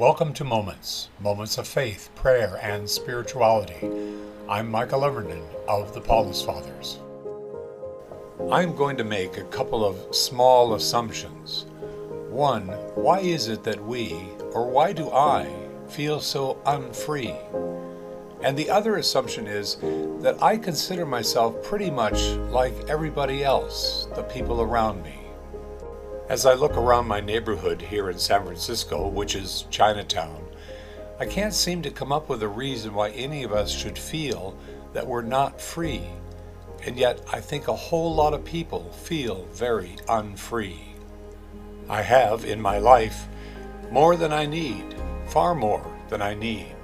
Welcome to Moments, moments of faith, prayer, and spirituality. I'm Michael Evernden of the Paulist Fathers. I'm going to make a couple of small assumptions. One, why is it that we, or why do I, feel so unfree? And the other assumption is that I consider myself pretty much like everybody else, the people around me. As I look around my neighborhood here in San Francisco, which is Chinatown, I can't seem to come up with a reason why any of us should feel that we're not free. And yet, I think a whole lot of people feel very unfree. I have, in my life, more than I need, far more than I need.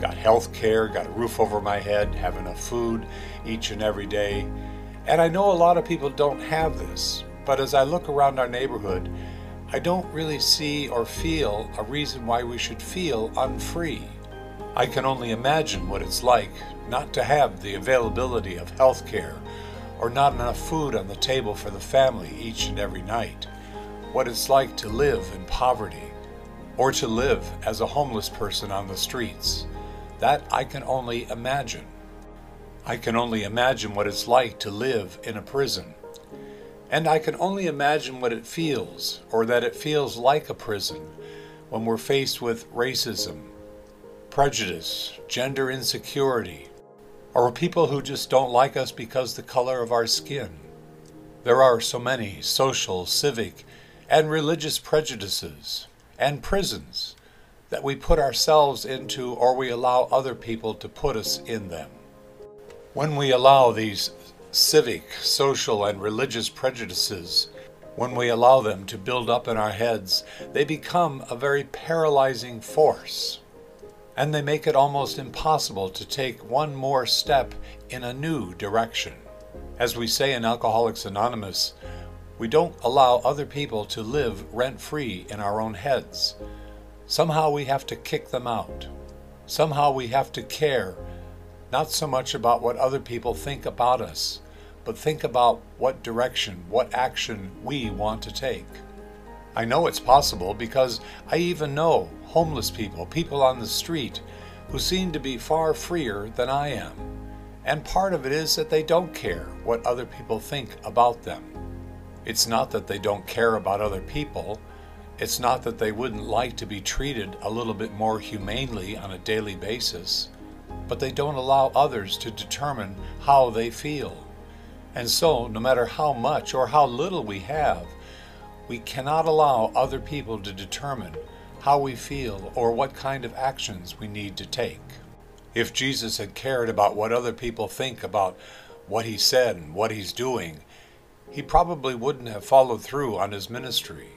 Got health care, got a roof over my head, have enough food each and every day. And I know a lot of people don't have this, but as I look around our neighborhood, I don't really see or feel a reason why we should feel unfree. I can only imagine what it's like not to have the availability of health care or not enough food on the table for the family each and every night. What it's like to live in poverty or to live as a homeless person on the streets. That I can only imagine. I can only imagine what it's like to live in a prison and I can only imagine what it feels, or that it feels like a prison, when we're faced with racism, prejudice, gender insecurity, or people who just don't like us because the color of our skin. There are so many social, civic, and religious prejudices and prisons that we put ourselves into or we allow other people to put us in them. When we allow these civic, social, and religious prejudices, when we allow them to build up in our heads, they become a very paralyzing force. And they make it almost impossible to take one more step in a new direction. As we say in Alcoholics Anonymous, we don't allow other people to live rent free in our own heads. Somehow we have to kick them out. Somehow we have to care not so much about what other people think about us, but think about what direction, what action we want to take. I know it's possible because I even know homeless people, people on the street, who seem to be far freer than I am. And part of it is that they don't care what other people think about them. It's not that they don't care about other people. It's not that they wouldn't like to be treated a little bit more humanely on a daily basis but they don't allow others to determine how they feel. And so, no matter how much or how little we have, we cannot allow other people to determine how we feel or what kind of actions we need to take. If Jesus had cared about what other people think about what he said and what he's doing, he probably wouldn't have followed through on his ministry.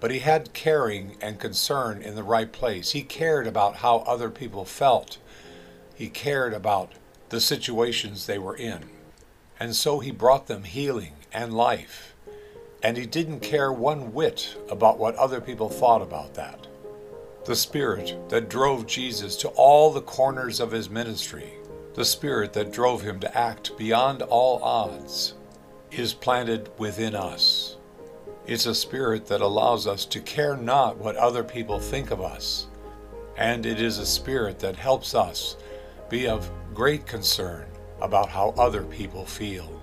But he had caring and concern in the right place. He cared about how other people felt he cared about the situations they were in. And so he brought them healing and life. And he didn't care one whit about what other people thought about that. The Spirit that drove Jesus to all the corners of his ministry, the Spirit that drove him to act beyond all odds, is planted within us. It's a spirit that allows us to care not what other people think of us. And it is a spirit that helps us be of great concern about how other people feel.